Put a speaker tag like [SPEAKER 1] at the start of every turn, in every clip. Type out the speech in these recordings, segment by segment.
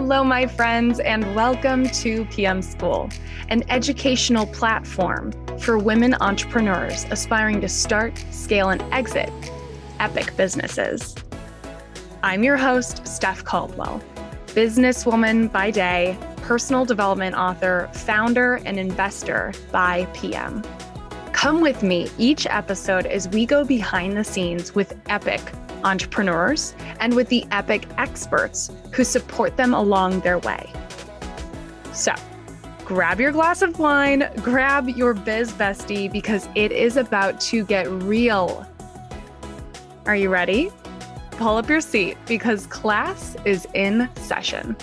[SPEAKER 1] Hello, my friends, and welcome to PM School, an educational platform for women entrepreneurs aspiring to start, scale, and exit epic businesses. I'm your host, Steph Caldwell, businesswoman by day, personal development author, founder, and investor by PM. Come with me each episode as we go behind the scenes with epic entrepreneurs, and with the epic experts who support them along their way. So, grab your glass of wine, grab your biz bestie, because it is about to get real. Are you ready? Pull up your seat because class is in session.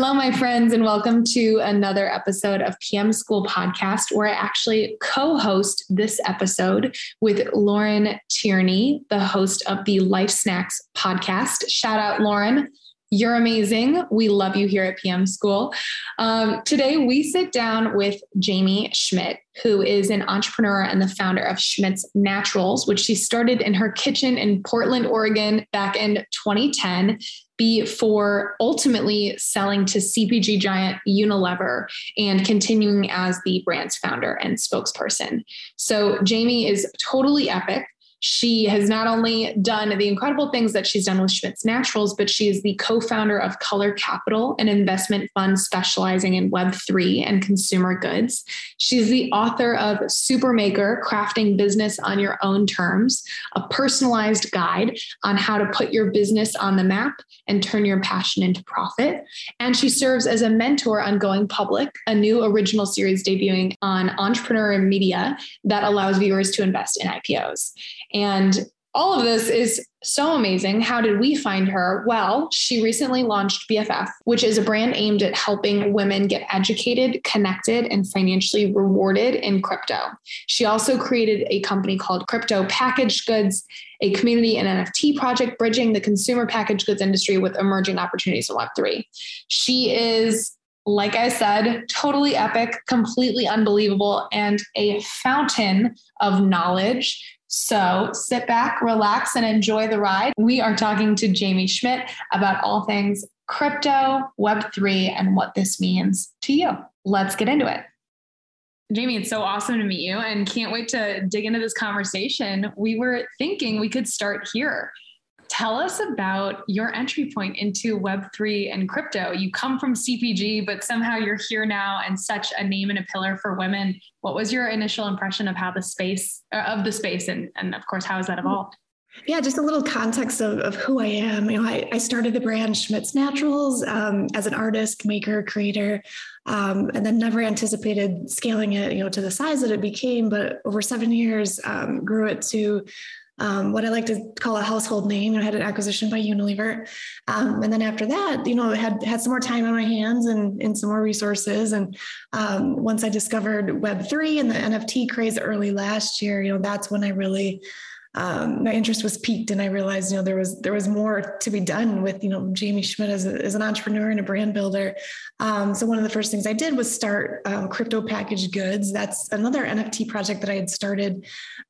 [SPEAKER 1] Hello, my friends, and welcome to another episode of PM School Podcast, where I actually co host this episode with Lauren Tierney, the host of the Life Snacks podcast. Shout out, Lauren. You're amazing. We love you here at PM School. Um, today, we sit down with Jamie Schmidt, who is an entrepreneur and the founder of Schmidt's Naturals, which she started in her kitchen in Portland, Oregon back in 2010 before ultimately selling to CPG giant Unilever and continuing as the brand's founder and spokesperson. So Jamie is totally epic. She has not only done the incredible things that she's done with Schmidt's Naturals, but she is the co founder of Color Capital, an investment fund specializing in Web3 and consumer goods. She's the author of Supermaker Crafting Business on Your Own Terms, a personalized guide on how to put your business on the map and turn your passion into profit. And she serves as a mentor on Going Public, a new original series debuting on Entrepreneur Media that allows viewers to invest in IPOs. And all of this is so amazing. How did we find her? Well, she recently launched BFF, which is a brand aimed at helping women get educated, connected, and financially rewarded in crypto. She also created a company called Crypto Packaged Goods, a community and NFT project bridging the consumer packaged goods industry with emerging opportunities in Web3. She is like I said, totally epic, completely unbelievable, and a fountain of knowledge so sit back, relax, and enjoy the ride. We are talking to Jamie Schmidt about all things crypto, Web3, and what this means to you. Let's get into it. Jamie, it's so awesome to meet you and can't wait to dig into this conversation. We were thinking we could start here. Tell us about your entry point into Web3 and crypto. You come from CPG, but somehow you're here now and such a name and a pillar for women. What was your initial impression of how the space, uh, of the space, and, and of course, how has that evolved?
[SPEAKER 2] Yeah, just a little context of, of who I am. You know, I, I started the brand Schmidt's Naturals um, as an artist, maker, creator, um, and then never anticipated scaling it, you know, to the size that it became. But over seven years, um, grew it to um, what I like to call a household name. I had an acquisition by Unilever, um, and then after that, you know, had had some more time on my hands and, and some more resources. And um, once I discovered Web three and the NFT craze early last year, you know, that's when I really um, my interest was piqued and I realized, you know, there was there was more to be done with, you know, Jamie Schmidt as, a, as an entrepreneur and a brand builder. Um, so one of the first things I did was start um, crypto packaged goods. That's another NFT project that I had started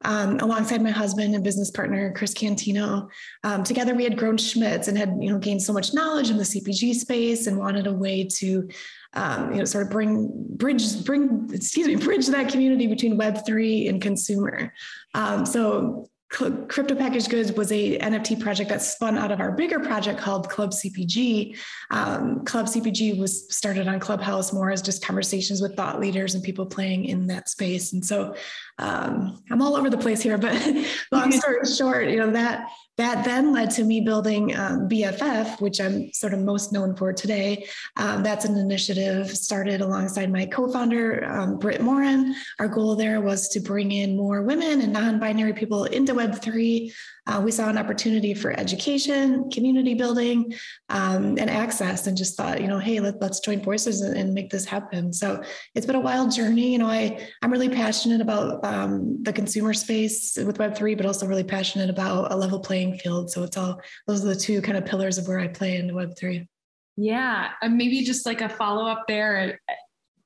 [SPEAKER 2] um, alongside my husband and business partner Chris Cantino. Um, together, we had grown Schmidt's and had, you know, gained so much knowledge in the CPG space and wanted a way to um, you know, sort of bring bridge, bring, excuse me, bridge that community between Web three and consumer. Um, so Crypto Packaged Goods was a NFT project that spun out of our bigger project called Club CPG. Um, Club CPG was started on Clubhouse more as just conversations with thought leaders and people playing in that space. And so um, I'm all over the place here, but long story short, you know that that then led to me building um, BFF, which I'm sort of most known for today. Um, that's an initiative started alongside my co-founder um, Britt Morin. Our goal there was to bring in more women and non-binary people into Web three uh, we saw an opportunity for education, community building, um, and access, and just thought, you know, hey, let, us join forces and, and, make this happen. So it's been a wild journey. You know, I I'm really passionate about um, the consumer space with Web three, but also really passionate about a level playing field. So it's all those are the two kind of pillars of where I play in Web three.
[SPEAKER 1] Yeah, and maybe just like a follow up there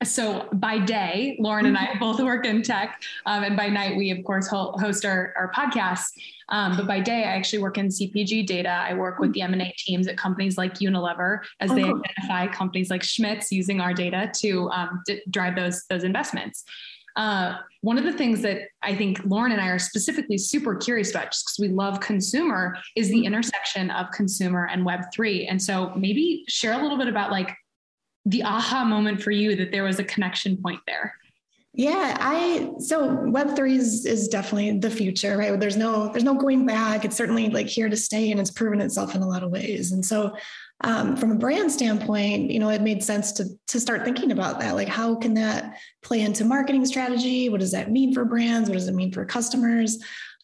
[SPEAKER 1] so by day, Lauren and I both work in tech, um, and by night we of course host our, our podcasts. Um, but by day, I actually work in CPG data. I work with the M&A teams at companies like Unilever as oh, they identify companies like Schmidt's using our data to, um, to drive those those investments. Uh, one of the things that I think Lauren and I are specifically super curious about, just because we love consumer, is the intersection of consumer and Web3. And so maybe share a little bit about like the aha moment for you that there was a connection point there.
[SPEAKER 2] Yeah, I so web 3 is is definitely the future, right? There's no there's no going back. It's certainly like here to stay and it's proven itself in a lot of ways. And so um, from a brand standpoint, you know, it made sense to to start thinking about that. Like, how can that play into marketing strategy? What does that mean for brands? What does it mean for customers?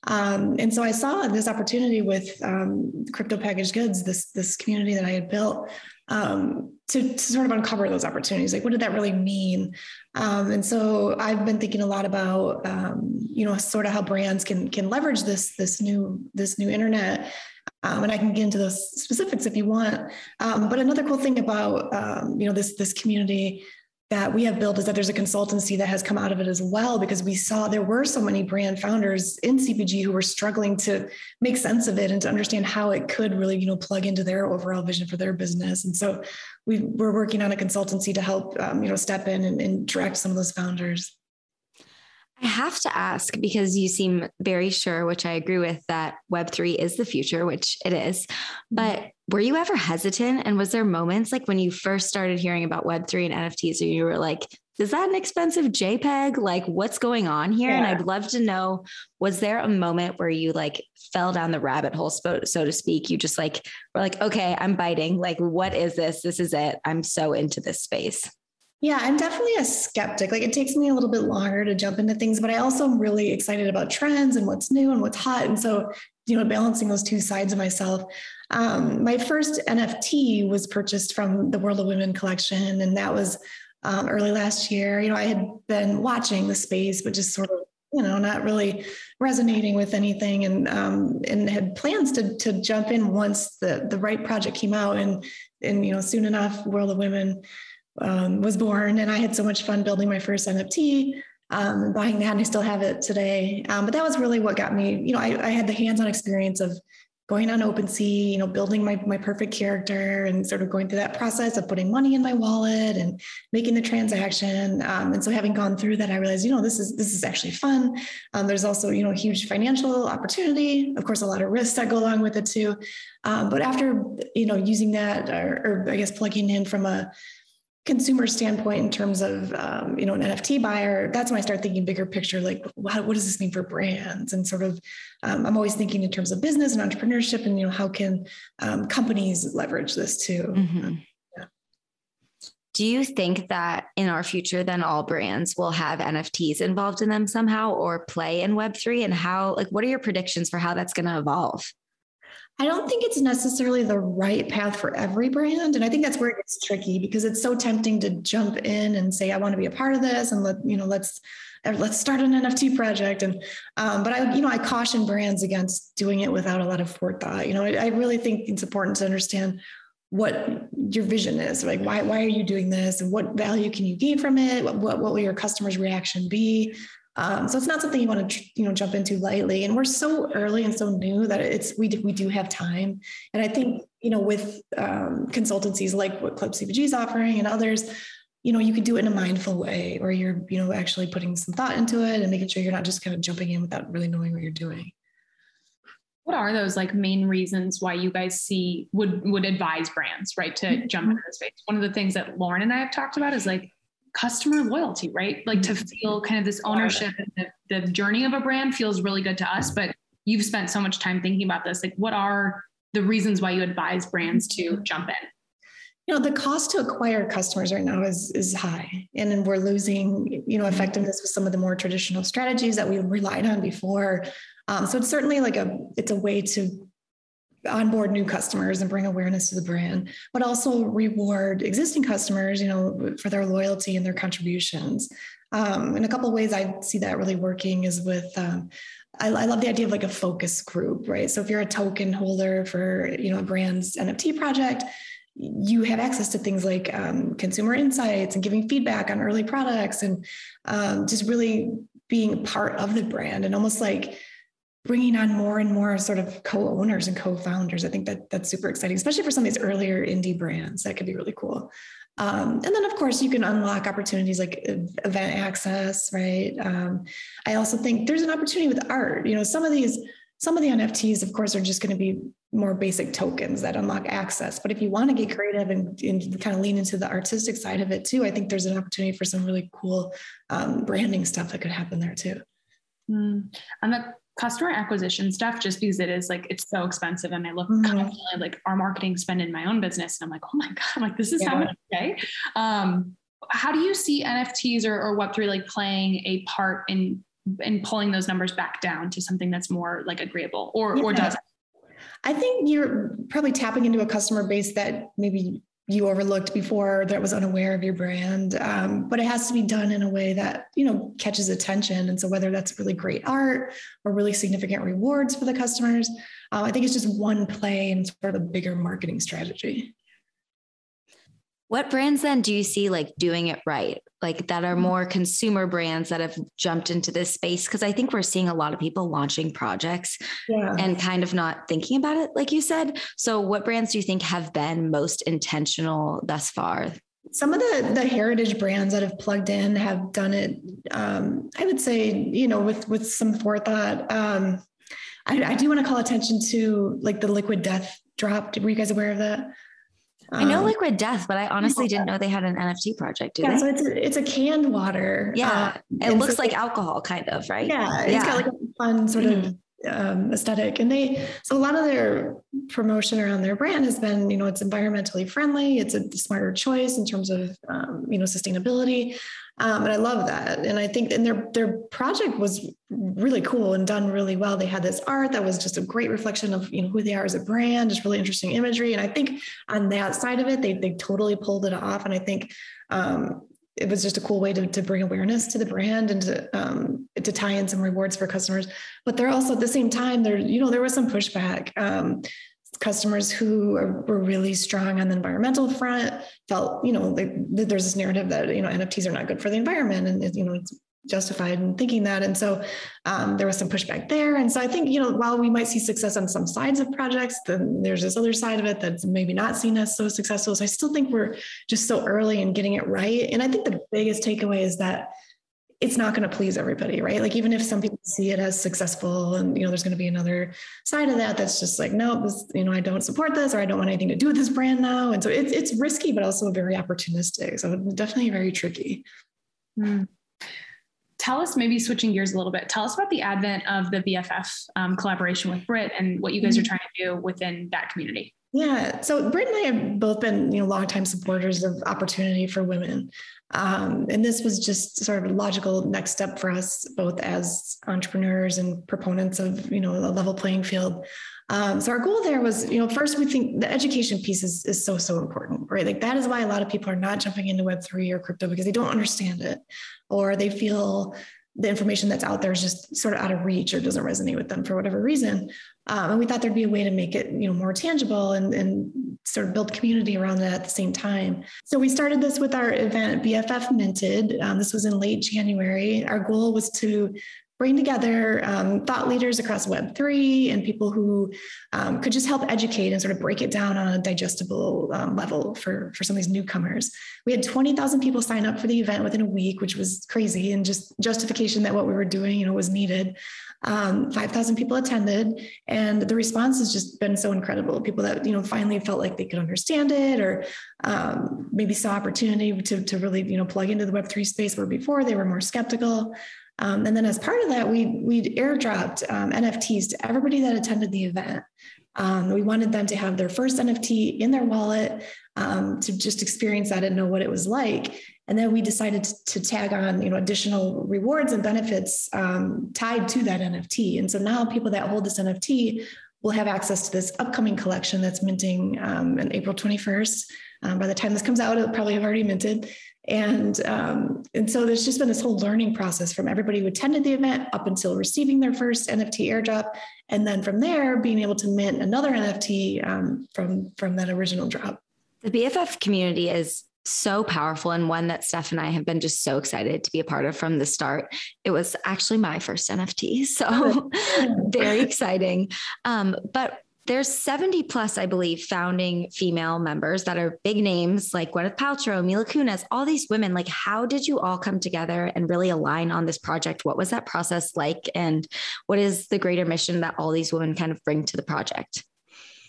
[SPEAKER 2] Um, and so I saw this opportunity with um, crypto packaged goods, this this community that I had built, um, to, to, sort of uncover those opportunities. Like, what did that really mean? Um, and so I've been thinking a lot about, um, you know, sort of how brands can can leverage this this new this new internet um, and I can get into those specifics if you want. Um, but another cool thing about um, you know this this community that we have built is that there's a consultancy that has come out of it as well because we saw there were so many brand founders in CPG who were struggling to make sense of it and to understand how it could really you know plug into their overall vision for their business. And so we we're working on a consultancy to help um, you know step in and, and direct some of those founders.
[SPEAKER 3] I have to ask because you seem very sure, which I agree with, that Web3 is the future, which it is. But mm-hmm. were you ever hesitant? And was there moments like when you first started hearing about Web3 and NFTs, where you were like, is that an expensive JPEG? Like, what's going on here? Yeah. And I'd love to know was there a moment where you like fell down the rabbit hole, so, so to speak? You just like were like, okay, I'm biting. Like, what is this? This is it. I'm so into this space.
[SPEAKER 2] Yeah, I'm definitely a skeptic. Like it takes me a little bit longer to jump into things, but I also am really excited about trends and what's new and what's hot. And so, you know, balancing those two sides of myself. Um, my first NFT was purchased from the World of Women collection, and that was um, early last year. You know, I had been watching the space, but just sort of, you know, not really resonating with anything, and um, and had plans to to jump in once the the right project came out, and and you know, soon enough, World of Women um, was born, and I had so much fun building my first NFT, um, buying that, and I still have it today. Um, but that was really what got me. You know, I, I had the hands-on experience of going on OpenSea, you know, building my my perfect character, and sort of going through that process of putting money in my wallet and making the transaction. Um, and so, having gone through that, I realized, you know, this is this is actually fun. Um, there's also, you know, huge financial opportunity. Of course, a lot of risks that go along with it too. Um, but after, you know, using that, or, or I guess plugging in from a consumer standpoint in terms of um, you know an nft buyer that's when i start thinking bigger picture like what, what does this mean for brands and sort of um, i'm always thinking in terms of business and entrepreneurship and you know how can um, companies leverage this too mm-hmm.
[SPEAKER 3] yeah. do you think that in our future then all brands will have nfts involved in them somehow or play in web3 and how like what are your predictions for how that's going to evolve
[SPEAKER 2] I don't think it's necessarily the right path for every brand. And I think that's where it gets tricky because it's so tempting to jump in and say, I want to be a part of this and let, you know, let's let's start an NFT project. And um, but I, you know, I caution brands against doing it without a lot of forethought. You know, I, I really think it's important to understand what your vision is like why why are you doing this and what value can you gain from it what, what, what will your customers reaction be um, so it's not something you want to you know jump into lightly. And we're so early and so new that it's we do, we do have time. And I think you know with um, consultancies like what Club CPG is offering and others, you know you can do it in a mindful way, where you're you know actually putting some thought into it and making sure you're not just kind of jumping in without really knowing what you're doing
[SPEAKER 1] what are those like main reasons why you guys see would would advise brands right to mm-hmm. jump into the space one of the things that lauren and i have talked about is like customer loyalty, right? Like to mm-hmm. feel kind of this ownership and the, the journey of a brand feels really good to us. But you've spent so much time thinking about this. Like, what are the reasons why you advise brands to mm-hmm. jump in?
[SPEAKER 2] You know, the cost to acquire customers right now is is high, and then we're losing you know mm-hmm. effectiveness with some of the more traditional strategies that we relied on before. Um, so it's certainly like a it's a way to onboard new customers and bring awareness to the brand, but also reward existing customers, you know, for their loyalty and their contributions. Um, and a couple ways I see that really working is with, um, I, I, love the idea of like a focus group, right? So if you're a token holder for, you know, a brand's NFT project, you have access to things like um, consumer insights and giving feedback on early products and um, just really being part of the brand and almost like bringing on more and more sort of co-owners and co-founders. I think that that's super exciting, especially for some of these earlier indie brands. That could be really cool. Um, and then, of course, you can unlock opportunities like event access, right? Um, I also think there's an opportunity with art. You know, some of these, some of the NFTs, of course, are just going to be more basic tokens that unlock access. But if you want to get creative and, and, kind of lean into the artistic side of it too, I think there's an opportunity for some really cool um, branding stuff that could happen there too.
[SPEAKER 1] Mm. And the customer acquisition stuff, just because it is like it's so expensive, and I look mm-hmm. constantly like our marketing spend in my own business, and I'm like, oh my god, like this is yeah. how much I pay. Um, how do you see NFTs or, or Web three like playing a part in in pulling those numbers back down to something that's more like agreeable, or yeah. or does?
[SPEAKER 2] I think you're probably tapping into a customer base that maybe you overlooked before that was unaware of your brand. Um, but it has to be done in a way that you know catches attention. And so whether that's really great art or really significant rewards for the customers uh, i think it's just one play in sort of a bigger marketing strategy
[SPEAKER 3] what brands then do you see like doing it right? Like that are mm-hmm. more consumer brands that have jumped into this space? Because I think we're seeing a lot of people launching projects yeah. and kind of not thinking about it, like you said. So, what brands do you think have been most intentional thus far?
[SPEAKER 2] Some of the the heritage brands that have plugged in have done it. Um, I would say, you know, with with some forethought. Um, I, I do want to call attention to like the Liquid Death drop. Were you guys aware of that?
[SPEAKER 3] I know um, Liquid Death, but I honestly didn't know they had an NFT project. Do
[SPEAKER 2] yeah,
[SPEAKER 3] they?
[SPEAKER 2] so it's a, it's a canned water.
[SPEAKER 3] Yeah, um, it looks so like alcohol, kind of, right?
[SPEAKER 2] Yeah, it's got like a fun sort mm-hmm. of um, aesthetic. And they, so a lot of their promotion around their brand has been, you know, it's environmentally friendly. It's a smarter choice in terms of, um, you know, sustainability. Um, and I love that. And I think, and their, their project was really cool and done really well. They had this art that was just a great reflection of, you know, who they are as a brand, just really interesting imagery. And I think on that side of it, they, they totally pulled it off. And I think, um, it was just a cool way to, to bring awareness to the brand and to um, to tie in some rewards for customers. But they're also at the same time there you know there was some pushback. Um, customers who were really strong on the environmental front felt you know like there's this narrative that you know NFTs are not good for the environment and you know it's justified in thinking that. And so um, there was some pushback there. And so I think, you know, while we might see success on some sides of projects, then there's this other side of it that's maybe not seen as so successful. So I still think we're just so early in getting it right. And I think the biggest takeaway is that it's not going to please everybody, right? Like even if some people see it as successful and you know there's going to be another side of that that's just like no, this, you know I don't support this or I don't want anything to do with this brand now, and so it's it's risky but also very opportunistic. So definitely very tricky.
[SPEAKER 1] Mm tell us, maybe switching gears a little bit, tell us about the advent of the BFF um, collaboration with Britt and what you guys are mm-hmm. trying to do within that community.
[SPEAKER 2] Yeah, so Britt and I have both been, you know, longtime supporters of opportunity for women, um, and this was just sort of a logical next step for us, both as entrepreneurs and proponents of, you know, a level playing field. Um, so our goal there was, you know, first we think the education piece is, is so, so important, right? Like that is why a lot of people are not jumping into Web3 or crypto because they don't understand it or they feel the information that's out there is just sort of out of reach or doesn't resonate with them for whatever reason. Um, and we thought there'd be a way to make it, you know, more tangible and, and sort of build community around that at the same time. So we started this with our event BFF Minted. Um, this was in late January. Our goal was to bring together um, thought leaders across Web3 and people who um, could just help educate and sort of break it down on a digestible um, level for, for some of these newcomers. We had 20,000 people sign up for the event within a week, which was crazy and just justification that what we were doing, you know, was needed. Um, 5,000 people attended and the response has just been so incredible. People that, you know, finally felt like they could understand it or um, maybe saw opportunity to, to really, you know, plug into the Web3 space where before they were more skeptical. Um, and then as part of that, we we airdropped um, NFTs to everybody that attended the event. Um, we wanted them to have their first NFT in their wallet um, to just experience that and know what it was like. And then we decided to, to tag on, you know, additional rewards and benefits um, tied to that NFT. And so now people that hold this NFT will have access to this upcoming collection that's minting um, on April 21st. by the time this comes out, it'll probably have already minted. And, um, and so there's just been this whole learning process from everybody who attended the event up until receiving their first NFT airdrop. And then from there, being able to mint another NFT um, from, from that original drop.
[SPEAKER 3] The BFF community is so powerful and one that Steph and I have been just so excited to be a part of from the start. It was actually my first NFT, so very exciting. Um, but there's 70 plus, I believe, founding female members that are big names like Gwyneth Paltrow, Mila Kunis, all these women. Like, how did you all come together and really align on this project? What was that process like? And what is the greater mission that all these women kind of bring to the project?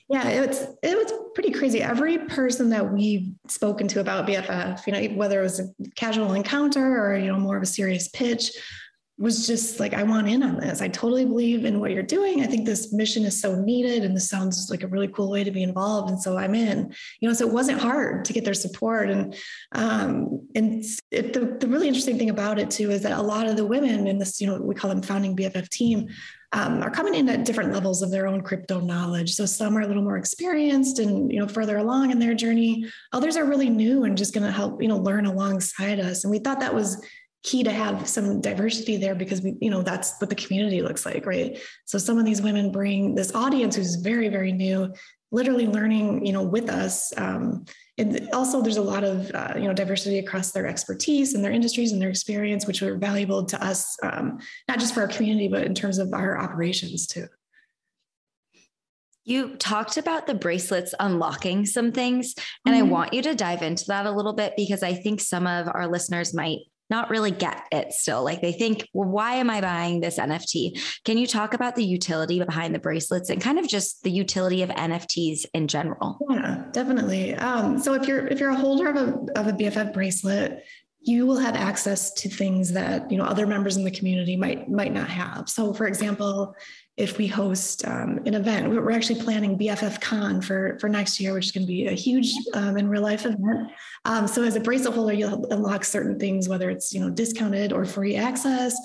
[SPEAKER 2] Yeah, it was it was pretty crazy. Every person that we've spoken to about BFF, you know, whether it was a casual encounter or you know more of a serious pitch, was just like, I want in on this. I totally believe in what you're doing. I think this mission is so needed and this sounds like a really cool way to be involved. And so I'm in, you know, so it wasn't hard to get their support. And, um, and it, the, the really interesting thing about it too, is that a lot of the women in this, you know, we call them founding BFF team, um, are coming in at different levels of their own crypto knowledge. So some are a little more experienced and you know further along in their journey. Others are really new and just going to help you know learn alongside us. And we thought that was key to have some diversity there because we, you know, that's what the community looks like, right? So some of these women bring this audience who's very, very new, literally learning, you know, with us. Um, and also there's a lot of, uh, you know, diversity across their expertise and their industries and their experience, which are valuable to us, um, not just for our community, but in terms of our operations too.
[SPEAKER 3] You talked about the bracelets unlocking some things, and mm-hmm. I want you to dive into that a little bit because I think some of our listeners might not really get it still. Like they think, well, why am I buying this NFT? Can you talk about the utility behind the bracelets and kind of just the utility of NFTs in general?
[SPEAKER 2] Yeah, definitely. Um, so if you're if you're a holder of a of a BFF bracelet, you will have access to things that you know other members in the community might might not have. So, for example, if we host um, an event. We're actually planning BFF Con for, for next year, which is going to be a huge um, in real life event. Um, so as a bracelet holder, you'll unlock certain things, whether it's you know discounted or free access.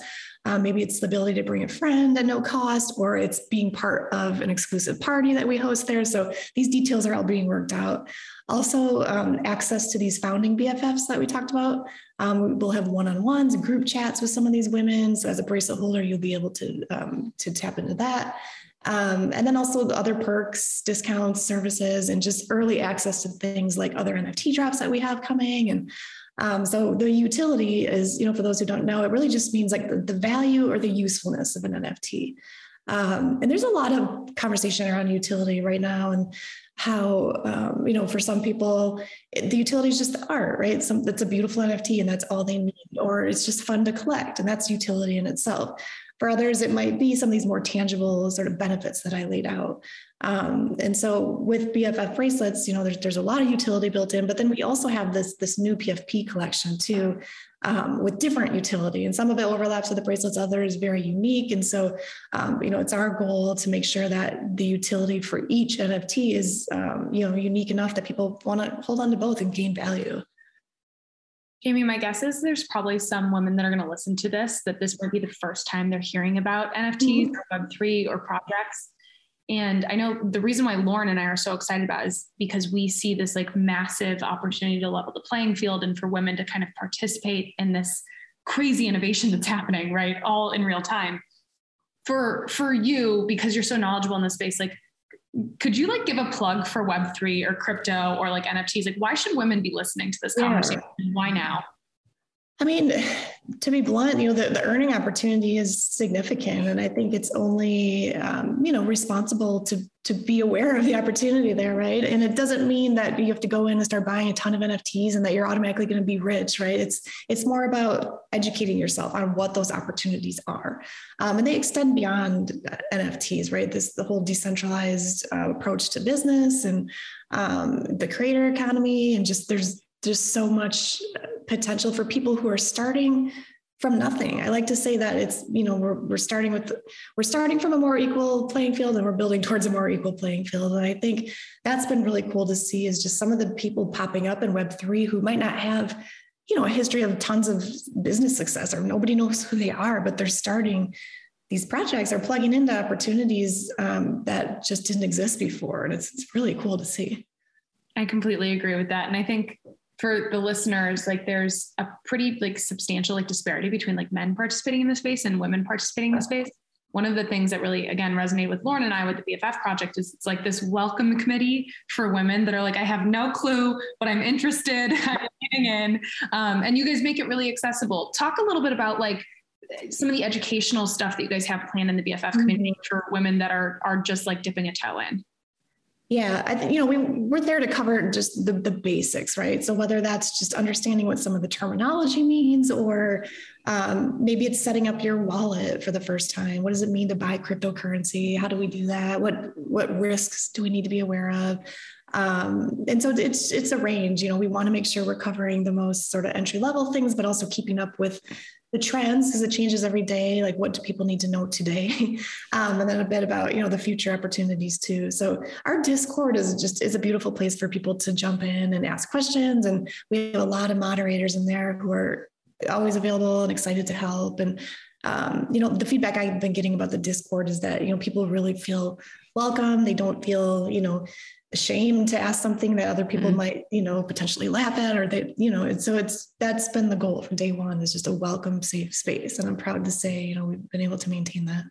[SPEAKER 2] Um, maybe it's the ability to bring a friend at no cost, or it's being part of an exclusive party that we host there. So these details are all being worked out. Also, um, access to these founding BFFs that we talked about. Um, we'll have one-on-ones, group chats with some of these women. So as a bracelet holder, you'll be able to um, to tap into that. Um, and then also the other perks, discounts, services, and just early access to things like other NFT drops that we have coming. And um, so the utility is, you know, for those who don't know, it really just means like the, the value or the usefulness of an NFT. Um, and there's a lot of conversation around utility right now. And how um, you know for some people the utility is just the art right some that's a beautiful nft and that's all they need or it's just fun to collect and that's utility in itself for others it might be some of these more tangible sort of benefits that i laid out um, and so with bff bracelets you know there's, there's a lot of utility built in but then we also have this this new pfp collection too um, with different utility. And some of it overlaps with the bracelets, others very unique. And so, um, you know, it's our goal to make sure that the utility for each NFT is, um, you know, unique enough that people want to hold on to both and gain value.
[SPEAKER 1] Amy, my guess is there's probably some women that are going to listen to this that this might be the first time they're hearing about NFTs mm-hmm. or Web3 or projects. And I know the reason why Lauren and I are so excited about is because we see this like massive opportunity to level the playing field and for women to kind of participate in this crazy innovation that's happening, right? All in real time. For for you, because you're so knowledgeable in this space, like could you like give a plug for web3 or crypto or like nfts like why should women be listening to this conversation? Yeah. why now
[SPEAKER 2] I mean, to be blunt, you know, the, the earning opportunity is significant. And I think it's only, um, you know, responsible to, to be aware of the opportunity there, right? And it doesn't mean that you have to go in and start buying a ton of NFTs and that you're automatically going to be rich, right? It's, it's more about educating yourself on what those opportunities are. Um, and they extend beyond NFTs, right? This, the whole decentralized uh, approach to business and um, the creator economy and just there's, just so much potential for people who are starting from nothing. I like to say that it's, you know, we're, we're starting with, we're starting from a more equal playing field and we're building towards a more equal playing field. And I think that's been really cool to see is just some of the people popping up in Web3 who might not have, you know, a history of tons of business success or nobody knows who they are, but they're starting these projects are plugging into opportunities um, that just didn't exist before. And it's, it's really cool to see.
[SPEAKER 1] I completely agree with that. And I think for the listeners, like there's a pretty like substantial like disparity between like men participating in the space and women participating in the space. one of the things that really, again, resonated with Lauren and I with the BFF project is it's like this welcome committee for women that are like, I have no clue, but I'm interested. I'm getting in. Um, and you guys make it really accessible. Talk a little bit about like some of the educational stuff that you guys have planned in the BFF mm-hmm. community for women that are are just like dipping a toe in.
[SPEAKER 2] Yeah, I think you know we we're there to cover just the the basics, right? So whether that's just understanding what some of the terminology means, or um, maybe it's setting up your wallet for the first time. What does it mean to buy cryptocurrency? How do we do that? What what risks do we need to be aware of? Um, and so it's it's a range. You know, we want to make sure we're covering the most sort of entry level things, but also keeping up with the trends because it changes every day like what do people need to know today? Um, and then a bit about you know the future opportunities too. So our discord is just is a beautiful place for people to jump in and ask questions. And we have a lot of moderators in there who are always available and excited to help. And um, you know the feedback i've been getting about the discord is that you know people really feel welcome. They don't feel you know ashamed to ask something that other people mm-hmm. might you know potentially laugh at or that you know and so it's that's been the goal from day one is just a welcome safe space and i'm proud to say you know we've been able to maintain that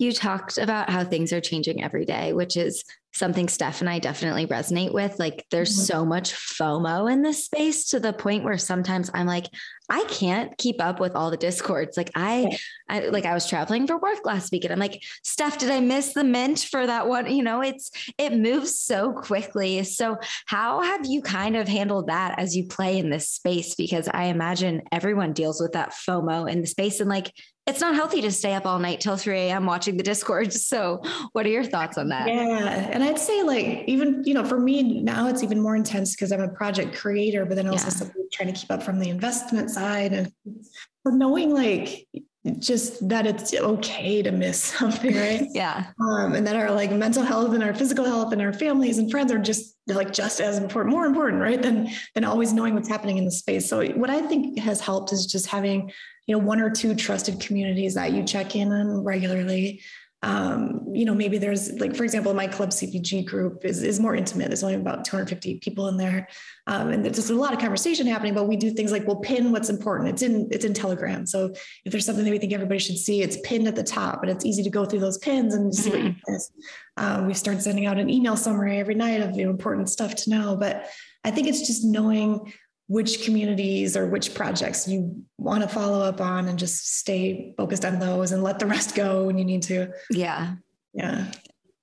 [SPEAKER 3] you talked about how things are changing every day which is something Steph and I definitely resonate with. Like there's mm-hmm. so much FOMO in this space to the point where sometimes I'm like, I can't keep up with all the discords. Like I, I like I was traveling for work last week and I'm like, Steph, did I miss the mint for that one? You know, it's it moves so quickly. So how have you kind of handled that as you play in this space? Because I imagine everyone deals with that FOMO in the space and like it's not healthy to stay up all night till 3 a.m. watching the Discord. So, what are your thoughts on that?
[SPEAKER 2] Yeah. And I'd say, like, even, you know, for me now, it's even more intense because I'm a project creator, but then also yeah. trying to keep up from the investment side and knowing, like, just that it's okay to miss something, right?
[SPEAKER 3] yeah.
[SPEAKER 2] Um, and that our like mental health and our physical health and our families and friends are just like just as important, more important, right? Than than always knowing what's happening in the space. So what I think has helped is just having you know one or two trusted communities that you check in on regularly um, you know maybe there's like for example my club cpg group is, is more intimate. There's only about 250 people in there. Um, and there's just a lot of conversation happening but we do things like we'll pin what's important. It's in it's in telegram. So if there's something that we think everybody should see it's pinned at the top and it's easy to go through those pins and see mm-hmm. what you miss. Um, we start sending out an email summary every night of the important stuff to know. But i think it's just knowing which communities or which projects you want to follow up on and just stay focused on those and let the rest go when you need to.
[SPEAKER 3] Yeah.
[SPEAKER 2] Yeah.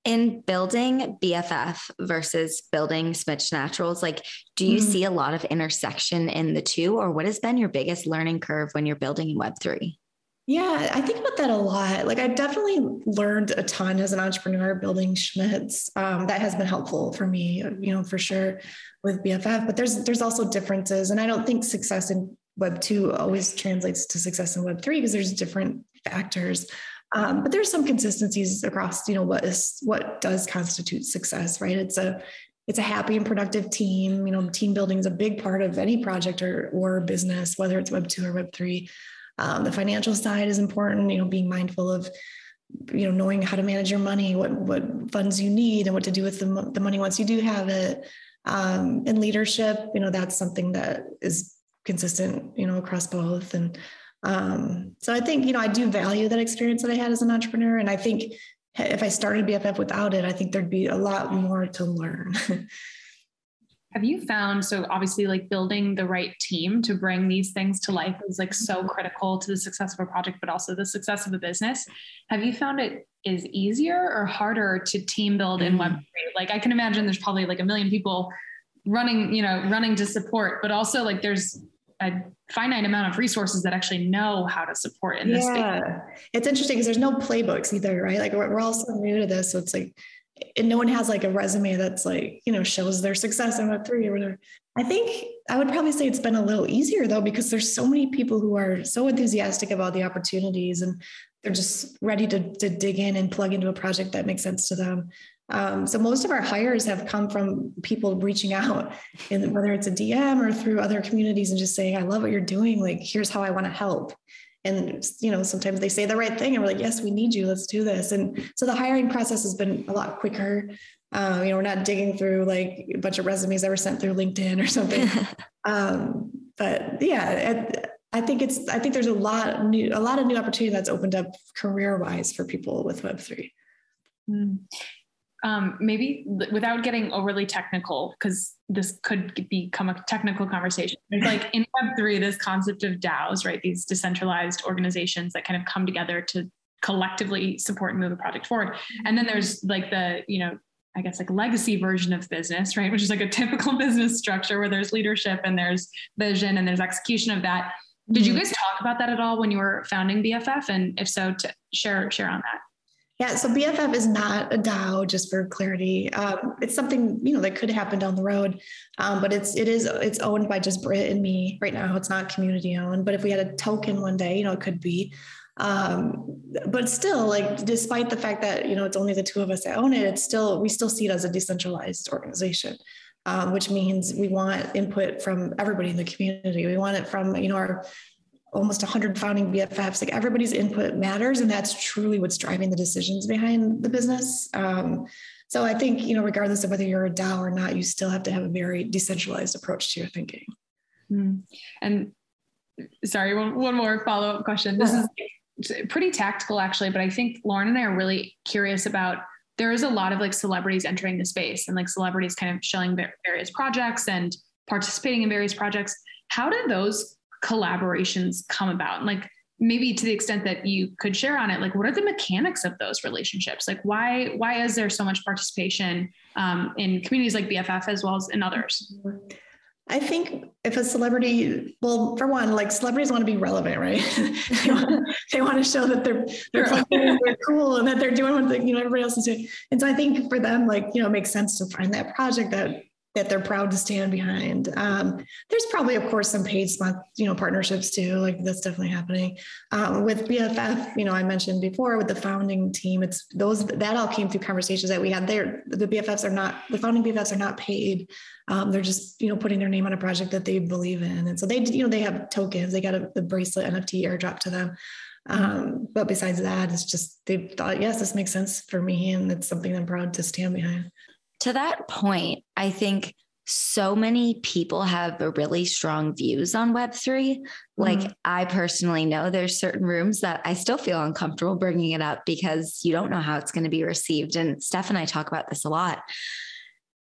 [SPEAKER 3] In building BFF versus building Schmidt's Naturals, like, do you mm-hmm. see a lot of intersection in the two, or what has been your biggest learning curve when you're building in Web3?
[SPEAKER 2] Yeah, I think about that a lot. Like I've definitely learned a ton as an entrepreneur building Schmidt's. Um, that has been helpful for me, you know, for sure with BFF. But there's there's also differences, and I don't think success in Web two always translates to success in Web three because there's different factors. Um, but there's some consistencies across, you know, what is what does constitute success, right? It's a it's a happy and productive team. You know, team building is a big part of any project or or business, whether it's Web two or Web three. Um, the financial side is important, you know, being mindful of, you know, knowing how to manage your money, what, what funds you need and what to do with the, the money once you do have it. Um, and leadership, you know, that's something that is consistent, you know, across both. And um, so I think, you know, I do value that experience that I had as an entrepreneur. And I think if I started BFF without it, I think there'd be a lot more to learn.
[SPEAKER 1] have you found so obviously like building the right team to bring these things to life is like so mm-hmm. critical to the success of a project but also the success of a business. Have you found it is easier or harder to team build in web3 like i can imagine there's probably like a million people running you know running to support but also like there's a finite amount of resources that actually know how to support in this yeah.
[SPEAKER 2] Space. it's interesting because there's no playbooks either right? Like we're, we're all so new to this so it's like and no one has like a resume that's like you know shows their success in web3 or whatever. I think i would probably say it's been a little easier though because there's so many people who are so enthusiastic about the opportunities and they're just ready to, to dig in and plug into a project that makes sense to them. Um, so most of our hires have come from people reaching out and whether it's a dm or through other communities and just saying i love what you're doing. Like here's how i want to help and you know sometimes they say the right thing and we're like yes we need you let's do this and so the hiring process has been a lot quicker uh, you know we're not digging through like a bunch of resumes that were sent through linkedin or something um, but yeah it, I think it's I think there's a lot new a lot of new opportunity that's opened up career wise for people with Web three.
[SPEAKER 1] Mm. Um, maybe without getting overly technical, because this could become a technical conversation. It's like in Web three, this concept of DAOs, right? These decentralized organizations that kind of come together to collectively support and move a project forward. And then there's like the, you know, I guess like legacy version of business, right? Which is like a typical business structure where there's leadership and there's vision and there's execution of that. Did you mm-hmm. guys talk about that at all when you were founding BFF? And if so, to share share on that.
[SPEAKER 2] Yeah, so BFF is not a DAO, just for clarity. Um, it's something you know that could happen down the road, um, but it's it is it's owned by just Britt and me right now. It's not community owned, but if we had a token one day, you know, it could be. Um, but still, like despite the fact that you know it's only the two of us that own it, it's still we still see it as a decentralized organization. Um, which means we want input from everybody in the community. We want it from you know our almost 100 founding BFFs, like everybody's input matters. And that's truly what's driving the decisions behind the business. Um, so I think, you know, regardless of whether you're a DAO or not, you still have to have a very decentralized approach to your thinking.
[SPEAKER 1] Mm. And sorry, one, one more follow up question. This is pretty tactical, actually, but I think Lauren and I are really curious about there is a lot of like celebrities entering the space and like celebrities kind of showing various projects and participating in various projects. How do those collaborations come about? And like maybe to the extent that you could share on it, like what are the mechanics of those relationships? Like why why is there so much participation um, in communities like BFF as well as in others?
[SPEAKER 2] I think if a celebrity, well, for one, like celebrities want to be relevant, right? they, want, they, want, to show that they're they're, they're cool and that they're doing what the, you know everybody else is doing. And so I think for them, like you know, it makes sense to find that project that that they're proud to stand behind. Um, there's probably, of course, some paid, spot, you know, partnerships too. Like that's definitely happening um, with BFF. You know, I mentioned before with the founding team. It's those that all came through conversations that we had there. The BFFs are not the founding BFFs are not paid. Um, they're just you know putting their name on a project that they believe in, and so they you know they have tokens. They got a, the bracelet NFT airdrop to them. Um, but besides that, it's just they thought, yes, this makes sense for me, and it's something I'm proud to stand behind
[SPEAKER 3] to that point, I think so many people have really strong views on Web3. Like, mm-hmm. I personally know there's certain rooms that I still feel uncomfortable bringing it up because you don't know how it's going to be received. And Steph and I talk about this a lot.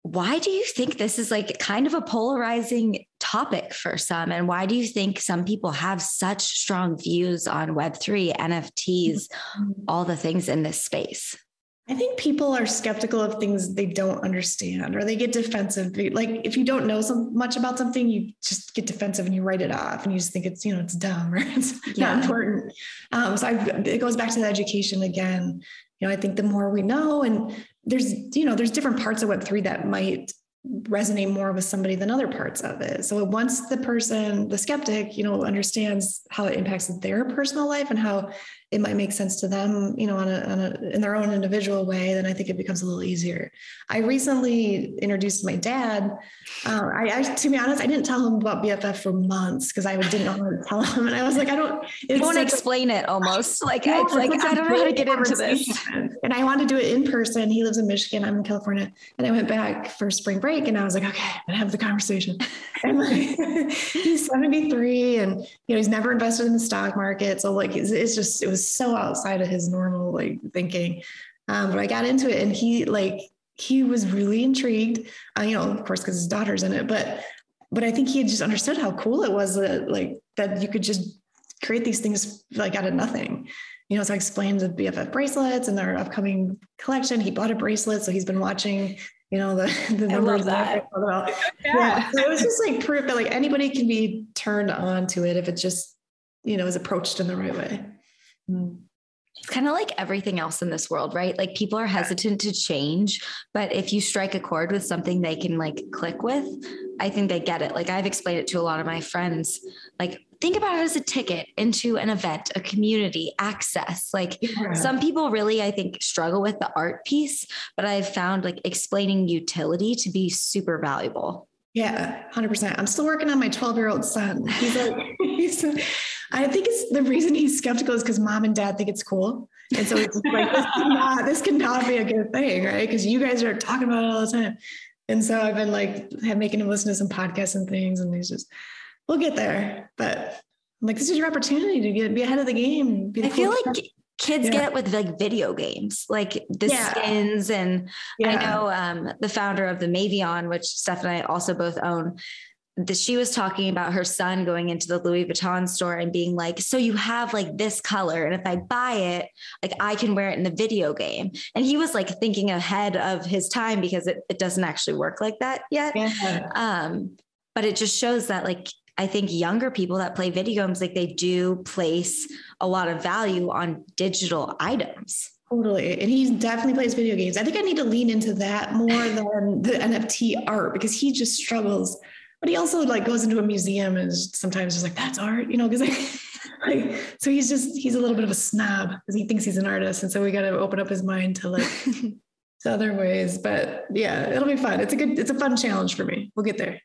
[SPEAKER 3] Why do you think this is like kind of a polarizing topic for some? And why do you think some people have such strong views on Web3, NFTs, mm-hmm. all the things in this space?
[SPEAKER 2] I think people are skeptical of things they don't understand or they get defensive. Like if you don't know so much about something, you just get defensive and you write it off and you just think it's, you know, it's dumb or it's yeah. not important. Um, so I, it goes back to the education again. You know, I think the more we know and there's, you know, there's different parts of Web3 that might resonate more with somebody than other parts of it. So once the person, the skeptic, you know, understands how it impacts their personal life and how it might make sense to them, you know, on a, on a in their own individual way, then I think it becomes a little easier. I recently introduced my dad. Uh, I, I, to be honest, I didn't tell him about BFF for months because I didn't know how to tell him, and I was like, I don't.
[SPEAKER 3] You want to explain a, it almost like it's like I don't know how to get into this.
[SPEAKER 2] And I wanted to do it in person. He lives in Michigan. I'm in California, and I went back for spring break, and I was like, okay, I'm gonna have the conversation. And like, he's 73, and you know, he's never invested in the stock market, so like, it's, it's just it was so outside of his normal like thinking. Um, but I got into it and he like he was really intrigued. Uh, you know, of course, because his daughter's in it, but but I think he had just understood how cool it was that like that you could just create these things like out of nothing. You know, so I explained the BFF bracelets and their upcoming collection. He bought a bracelet, so he's been watching you know the the numbers that yeah. yeah. So it was just like proof that like anybody can be turned on to it if it just you know is approached in the right way Mm.
[SPEAKER 3] it's kind of like everything else in this world, right? Like people are hesitant to change, but if you strike a chord with something they can like click with, I think they get it. Like I've explained it to a lot of my friends. Like think about it as a ticket into an event, a community, access. Like yeah. some people really, I think, struggle with the art piece, but I've found like explaining utility to be super valuable.
[SPEAKER 2] Yeah, 100%. I'm still working on my 12 year old son. He's like, he's, I think it's the reason he's skeptical is because mom and dad think it's cool. And so it's like, this cannot, this cannot be a good thing, right? Because you guys are talking about it all the time. And so I've been like, have making him listen to some podcasts and things. And he's just, we'll get there. But I'm like, this is your opportunity to get be ahead of the game.
[SPEAKER 3] I feel like kids yeah. get it with like video games, like the yeah. skins. And yeah. I know um, the founder of the Mavion, which Steph and I also both own, that she was talking about her son going into the Louis Vuitton store and being like, so you have like this color. And if I buy it, like I can wear it in the video game. And he was like thinking ahead of his time because it, it doesn't actually work like that yet. Yeah. Um, but it just shows that like I think younger people that play video games, like they do place a lot of value on digital items.
[SPEAKER 2] Totally. And he definitely plays video games. I think I need to lean into that more than the NFT art because he just struggles. But he also like goes into a museum and sometimes just like, that's art, you know, because like, like, so he's just, he's a little bit of a snob because he thinks he's an artist. And so we got to open up his mind to like, to other ways. But yeah, it'll be fun. It's a good, it's a fun challenge for me. We'll get there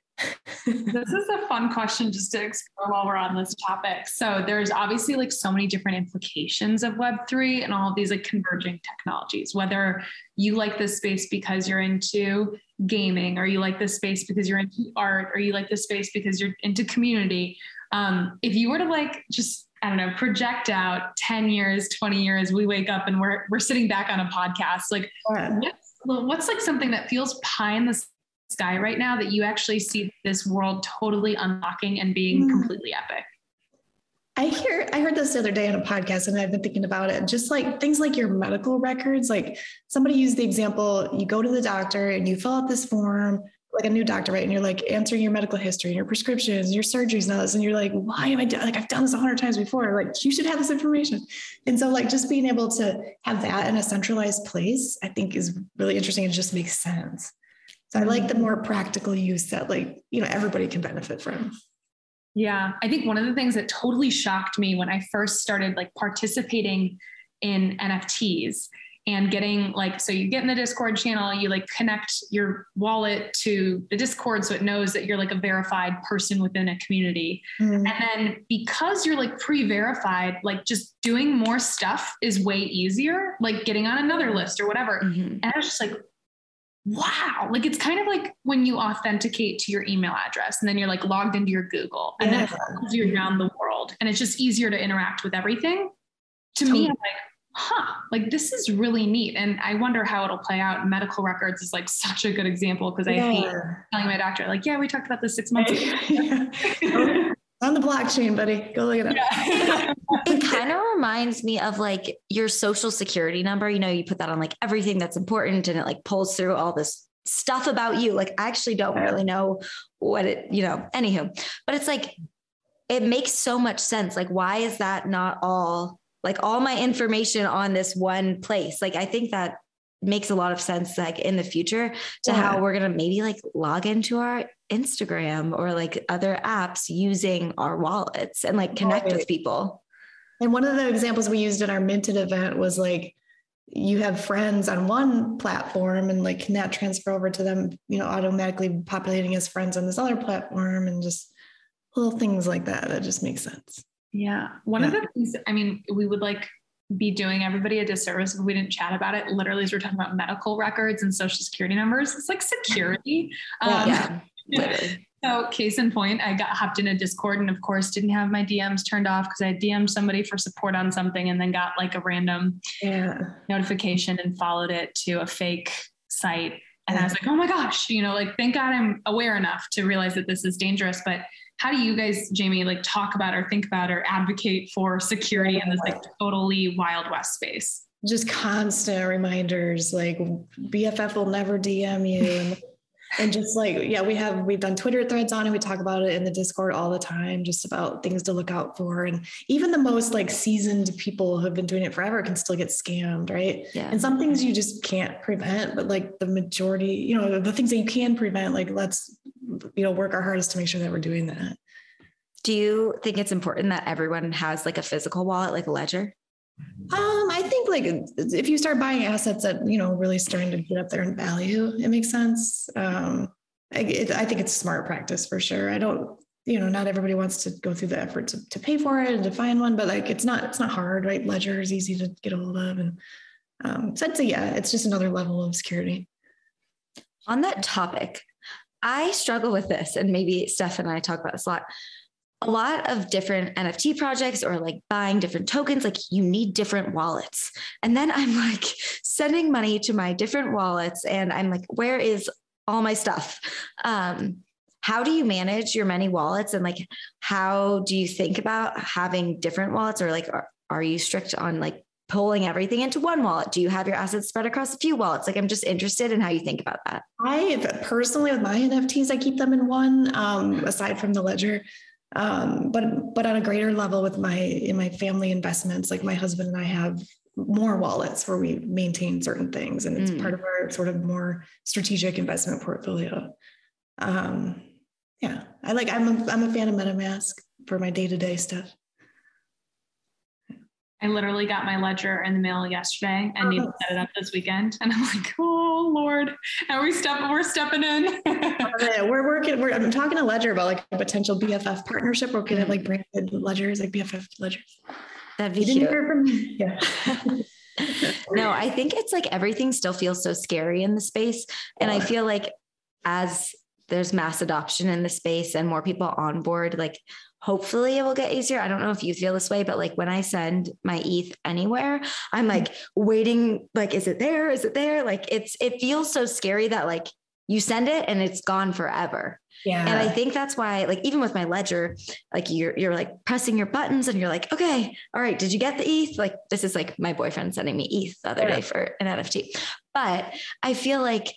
[SPEAKER 1] this is a fun question just to explore while we're on this topic. So there's obviously like so many different implications of Web3 and all of these like converging technologies, whether you like this space because you're into gaming or you like this space because you're into art or you like this space because you're into community. Um, if you were to like just I don't know, project out 10 years, 20 years, we wake up and we're we're sitting back on a podcast. Like yeah. what's, what's like something that feels pie in the sky right now that you actually see this world totally unlocking and being mm. completely epic?
[SPEAKER 2] I hear I heard this the other day on a podcast and I've been thinking about it. Just like things like your medical records, like somebody used the example, you go to the doctor and you fill out this form, like a new doctor, right? And you're like answering your medical history and your prescriptions your surgeries and all this. And you're like, why am I doing like I've done this a hundred times before? Like you should have this information. And so like just being able to have that in a centralized place, I think is really interesting and just makes sense. So I like the more practical use that like, you know, everybody can benefit from.
[SPEAKER 1] Yeah. I think one of the things that totally shocked me when I first started like participating in NFTs and getting like so you get in the discord channel you like connect your wallet to the discord so it knows that you're like a verified person within a community mm-hmm. and then because you're like pre-verified like just doing more stuff is way easier like getting on another list or whatever mm-hmm. and i was just like wow like it's kind of like when you authenticate to your email address and then you're like logged into your google and yeah. then you around the world and it's just easier to interact with everything to totally. me i'm like huh like this is really neat and i wonder how it'll play out medical records is like such a good example because i yeah. hate telling my doctor like yeah we talked about this six months ago
[SPEAKER 2] on the blockchain, buddy. Go look at it. Yeah.
[SPEAKER 3] it kind of reminds me of like your social security number. You know, you put that on like everything that's important and it like pulls through all this stuff about you. Like, I actually don't really know what it, you know, anywho, but it's like, it makes so much sense. Like, why is that not all like all my information on this one place? Like, I think that makes a lot of sense like in the future to yeah. how we're going to maybe like log into our Instagram or like other apps using our wallets and like connect right. with people.
[SPEAKER 2] And one of the examples we used in our minted event was like you have friends on one platform and like can that transfer over to them, you know, automatically populating as friends on this other platform and just little things like that. That just makes sense.
[SPEAKER 1] Yeah. One yeah. of the things, I mean, we would like be doing everybody a disservice if we didn't chat about it. Literally, as we're talking about medical records and social security numbers, it's like security. Um, yeah. So, case in point, I got hopped in a Discord and, of course, didn't have my DMs turned off because I DM'd somebody for support on something and then got like a random yeah. notification and followed it to a fake site. And I was like, oh my gosh, you know, like, thank God I'm aware enough to realize that this is dangerous. But how do you guys, Jamie, like talk about or think about or advocate for security in this like totally wild west space?
[SPEAKER 2] Just constant reminders like BFF will never DM you. And just like yeah we have we've done twitter threads on it. We talk about it in the discord all the time just about things to look out for. And even the most like seasoned people who have been doing it forever can still get scammed right? Yeah. and some things you just can't prevent but like the majority you know the things that you can prevent like let's you know work our hardest to make sure that we're doing that.
[SPEAKER 3] Do you think it's important that everyone has like a physical wallet like a ledger
[SPEAKER 2] um, I think like if you start buying assets that you know really starting to get up there in value, it makes sense. Um, I, it, I think it's smart practice for sure. I don't, you know, not everybody wants to go through the effort to, to pay for it and to find one, but like it's not it's not hard, right? Ledger is easy to get a hold of, and um, so I'd say yeah, it's just another level of security.
[SPEAKER 3] On that topic, I struggle with this, and maybe Steph and I talk about this a lot a lot of different NFT projects or like buying different tokens, like you need different wallets. And then I'm like sending money to my different wallets and I'm like, where is all my stuff? Um, how do you manage your many wallets and like how do you think about having different wallets or like are, are you strict on like pulling everything into one wallet? Do you have your assets spread across a few wallets? Like, I'm just interested in how you think about that.
[SPEAKER 2] I personally, with my NFTs, I keep them in one, um, aside from the ledger. Um, but but on a greater level with my in my family investments, like my husband and I have more wallets where we maintain certain things, and it's mm. part of our sort of more strategic investment portfolio. Um, yeah, I like. I'm a, I'm a fan of MetaMask for my day to day stuff.
[SPEAKER 1] I literally got my ledger in the mail yesterday and need to oh. set it up this weekend. And I'm like, oh Lord, are we step we're stepping in.
[SPEAKER 2] we're working, we're I'm talking to Ledger about like a potential BFF partnership. We're gonna have like branded ledgers, like BFF ledgers.
[SPEAKER 3] That'd be cute. From me. Yeah. no, I think it's like everything still feels so scary in the space. And I feel like as there's mass adoption in the space and more people on board, like hopefully it will get easier. I don't know if you feel this way, but like when I send my ETH anywhere, I'm like waiting, like, is it there? Is it there? Like it's, it feels so scary that like you send it and it's gone forever. Yeah. And I think that's why, like, even with my ledger, like you're you're like pressing your buttons and you're like, okay, all right, did you get the ETH? Like, this is like my boyfriend sending me ETH the other yeah. day for an NFT. But I feel like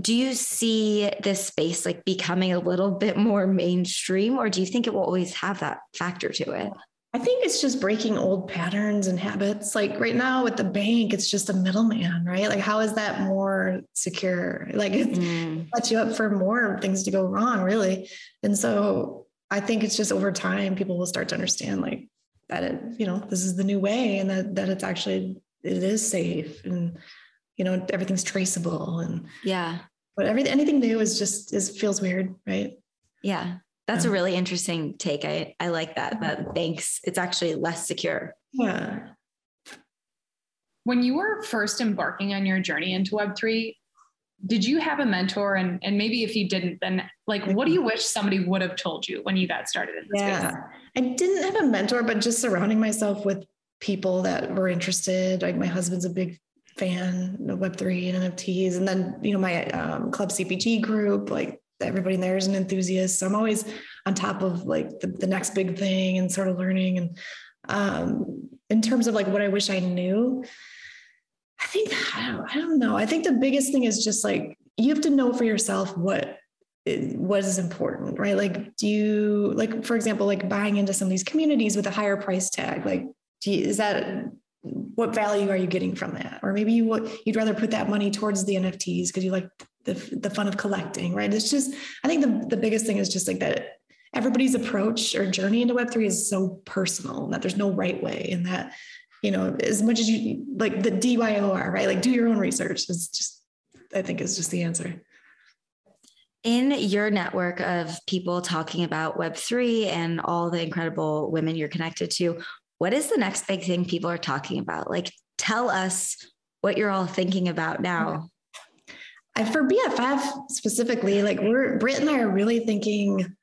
[SPEAKER 3] do you see this space like becoming a little bit more mainstream or do you think it will always have that factor to it?
[SPEAKER 2] I think it's just breaking old patterns and habits. Like right now with the bank it's just a middleman right? Like how is that more secure? Like it mm. sets you up for more things to go wrong really. And so i think it's just over time people will start to understand like that it you know this is the new way and that that it's actually it is safe. And you know everything's traceable and
[SPEAKER 3] yeah.
[SPEAKER 2] But everything anything new is just is feels weird right?
[SPEAKER 3] Yeah. That's yeah. a really interesting take. I i like that that banks it's actually less secure.
[SPEAKER 2] Yeah.
[SPEAKER 1] When you were first embarking on your journey into web3 did you have a mentor? And and maybe if you didn't then like what do you wish somebody would have told you when you got started in this yeah.
[SPEAKER 2] space? i didn't have a mentor but just surrounding myself with people that were interested. Like my husband's a big fan of Web3 and NFTs. And then, you know, my um, Club CPG group, like everybody there is an enthusiast. So I'm always on top of like the, the next big thing and sort of learning. And um, in terms of like what I wish I knew, I think, I don't, I don't know. I think the biggest thing is just like, you have to know for yourself what what is important right like do you like for example like buying into some of these communities with a higher price tag like you, is that what value are you getting from that? Or maybe you would, you'd rather put that money towards the NFTs because you like the, the fun of collecting, right? It's just, I think the, the biggest thing is just like that everybody's approach or journey into Web3 is so personal that there's no right way and that, you know, as much as you like the DYOR, right? Like do your own research is just, I think is just the answer.
[SPEAKER 3] In your network of people talking about Web3 and all the incredible women you're connected to, what is the next big thing people are talking about? Like, tell us what you're all thinking about now.
[SPEAKER 2] I, for BFF specifically, like we're Britt and I are really thinking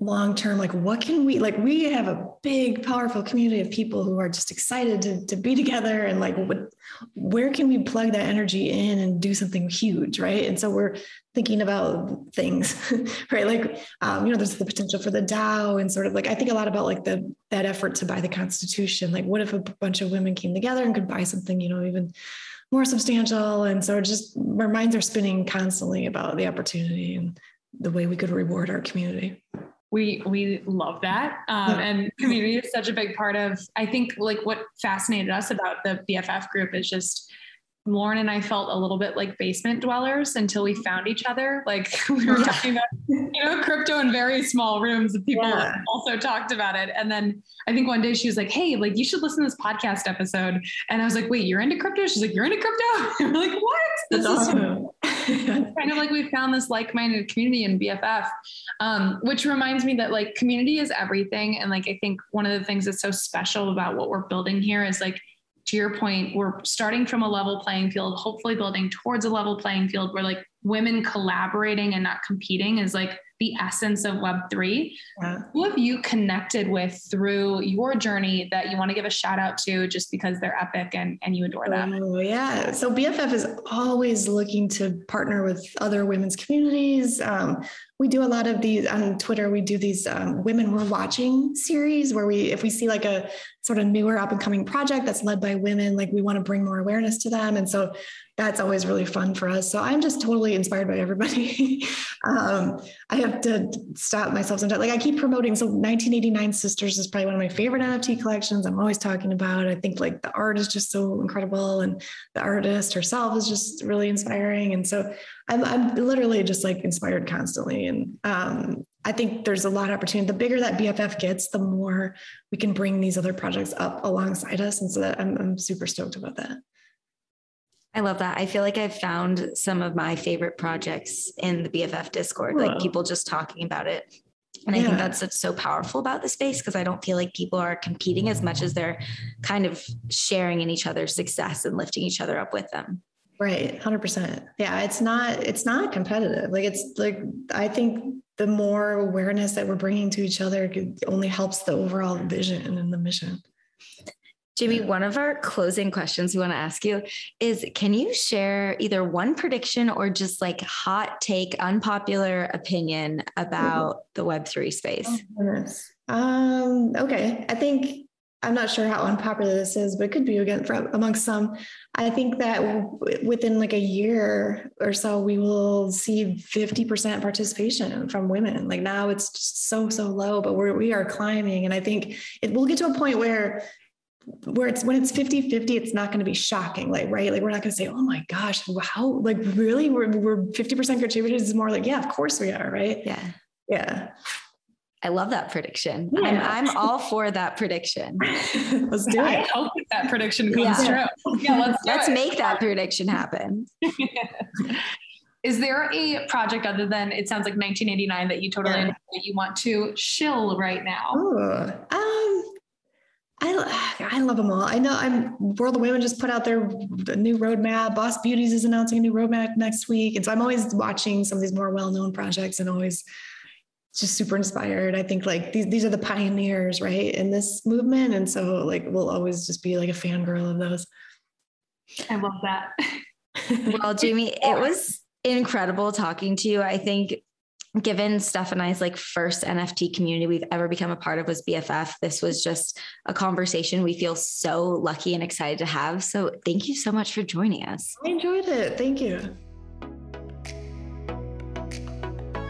[SPEAKER 2] long term like what can we like we have a big powerful community of people who are just excited to, to be together and like what where can we plug that energy in and do something huge right? And so we're thinking about things right? Like um, you know there's the potential for the dao and sort of like i think a lot about like the that effort to buy the constitution. Like what if a bunch of women came together and could buy something you know even more substantial? And so just our minds are spinning constantly about the opportunity and the way we could reward our community
[SPEAKER 1] we we love that. Um, and community is such a big part of i think like what fascinated us about the bff group is just Lauren and I felt a little bit like basement dwellers until we found each other. Like we were yeah. talking about, you know, crypto in very small rooms and people yeah. also talked about it. And then I think one day she was like, Hey, like you should listen to this podcast episode. And I was like, wait, you're into crypto? She's like, you're into crypto? And we're like, what? This That's is awesome. kind of like we found this like-minded community in BFF, um, which reminds me that like community is everything. And like, I think one of the things that's so special about what we're building here is like, to your point, we're starting from a level playing field, hopefully building towards a level playing field where like women collaborating and not competing is like
[SPEAKER 4] the essence of Web3. Yeah. Who have you connected with through your journey that you want to give a shout out to just because they're epic and, and you adore them?
[SPEAKER 2] Oh, yeah. So BFF is always looking to partner with other women's communities. Um, we do a lot of these on Twitter. We do these um, women we're watching series where we, if we see like a sort of newer up and coming project that's led by women, like we want to bring more awareness to them. And so that's always really fun for us. So I'm just totally inspired by everybody. um, I have to stop myself sometimes. Like I keep promoting. So 1989 Sisters is probably one of my favorite NFT collections. I'm always talking about. I think like the art is just so incredible, and the artist herself is just really inspiring. And so I'm, I'm literally just like inspired constantly. And um, I think there's a lot of opportunity. The bigger that BFF gets, the more we can bring these other projects up alongside us. And so that I'm, I'm super stoked about that.
[SPEAKER 3] I love that. I feel like I've found some of my favorite projects in the BFF Discord, like people just talking about it. And yeah. I think that's so powerful about the space because I don't feel like people are competing as much as they're kind of sharing in each other's success and lifting each other up with them.
[SPEAKER 2] Right. 100%. Yeah. It's not, it's not competitive. Like it's like, I think the more awareness that we're bringing to each other only helps the overall vision and the mission.
[SPEAKER 3] Jimmy, one of our closing questions we want to ask you is can you share either one prediction or just like hot take, unpopular opinion about the Web3 space?
[SPEAKER 2] Oh, um, okay. I think I'm not sure how unpopular this is, but it could be again for, amongst some. I think that w- within like a year or so, we will see 50% participation from women. Like now it's so, so low, but we're, we are climbing. And I think it will get to a point where where it's when it's 50 50 it's not going to be shocking like right like we're not going to say oh my gosh how like really we're, we're 50% contributors is more like yeah of course we are right
[SPEAKER 3] yeah
[SPEAKER 2] yeah
[SPEAKER 3] I love that prediction. Yeah. I'm, I'm all for that prediction.
[SPEAKER 2] let's do
[SPEAKER 4] it. I hope that prediction comes yeah. true.
[SPEAKER 3] Yeah, let's let's it. make that prediction happen.
[SPEAKER 4] Is there a project other than it sounds like 1989 that you totally yeah. that you want to shill right now?
[SPEAKER 2] Ooh, um, I, I love them all. I know I'm World of Women just put out their new roadmap. Boss Beauties is announcing a new roadmap next week. And so I'm always watching some of these more well-known projects and always just super inspired. I think like these, these are the pioneers, right, in this movement. And so like we'll always just be like a fangirl of those.
[SPEAKER 4] I love that.
[SPEAKER 3] well, Jamie, it was incredible talking to you. I think given Steph and I's like first NFT community we've ever become a part of was BFF. This was just a conversation we feel so lucky and excited to have. So thank you so much for joining us.
[SPEAKER 2] I enjoyed it. Thank you.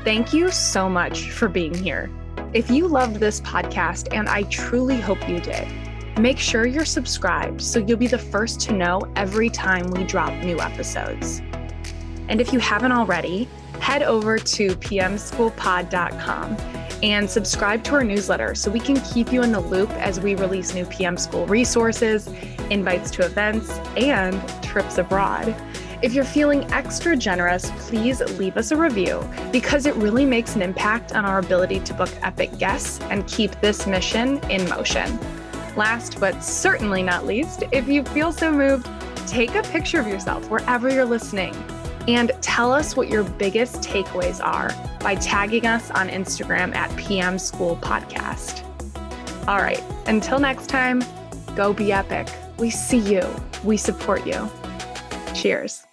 [SPEAKER 1] Thank you so much for being here. If you loved this podcast, and I truly hope you did, make sure you're subscribed so you'll be the first to know every time we drop new episodes. And if you haven't already, head over to pmschoolpod.com and subscribe to our newsletter so we can keep you in the loop as we release new PM School resources, invites to events, and trips abroad. If you're feeling extra generous, please leave us a review because it really makes an impact on our ability to book epic guests and keep this mission in motion. Last but certainly not least, if you feel so moved, take a picture of yourself wherever you're listening and tell us what your biggest takeaways are by tagging us on Instagram at PM School Podcast. All right, until next time, go be epic. We see you, we support you. Cheers.